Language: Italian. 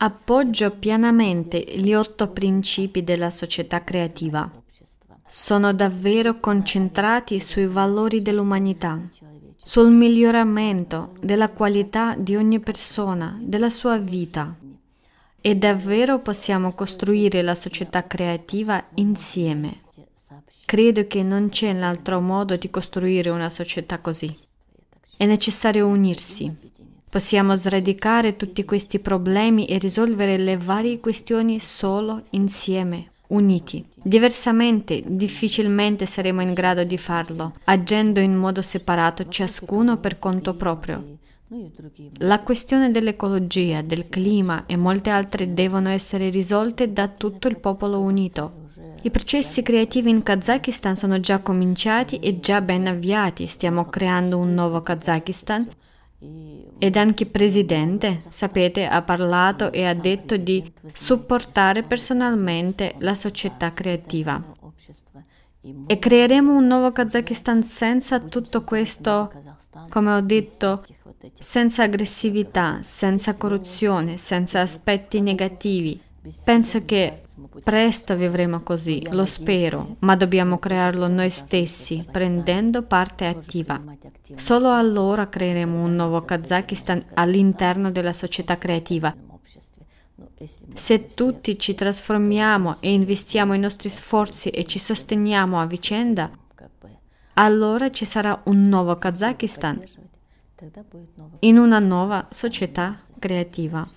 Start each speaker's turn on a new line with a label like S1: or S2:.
S1: Appoggio pienamente gli otto principi della società creativa. Sono davvero concentrati sui valori dell'umanità, sul miglioramento della qualità di ogni persona, della sua vita. E davvero possiamo costruire la società creativa insieme. Credo che non c'è un altro modo di costruire una società così. È necessario unirsi. Possiamo sradicare tutti questi problemi e risolvere le varie questioni solo insieme, uniti. Diversamente, difficilmente saremo in grado di farlo, agendo in modo separato ciascuno per conto proprio. La questione dell'ecologia, del clima e molte altre devono essere risolte da tutto il popolo unito. I processi creativi in Kazakistan sono già cominciati e già ben avviati. Stiamo creando un nuovo Kazakistan ed anche il presidente, sapete, ha parlato e ha detto di supportare personalmente la società creativa. E creeremo un nuovo Kazakistan senza tutto questo, come ho detto, senza aggressività, senza corruzione, senza aspetti negativi. Penso che Presto vivremo così, lo spero, ma dobbiamo crearlo noi stessi, prendendo parte attiva. Solo allora creeremo un nuovo Kazakistan all'interno della società creativa. Se tutti ci trasformiamo e investiamo i nostri sforzi e ci sosteniamo a vicenda, allora ci sarà un nuovo Kazakistan in una nuova società creativa.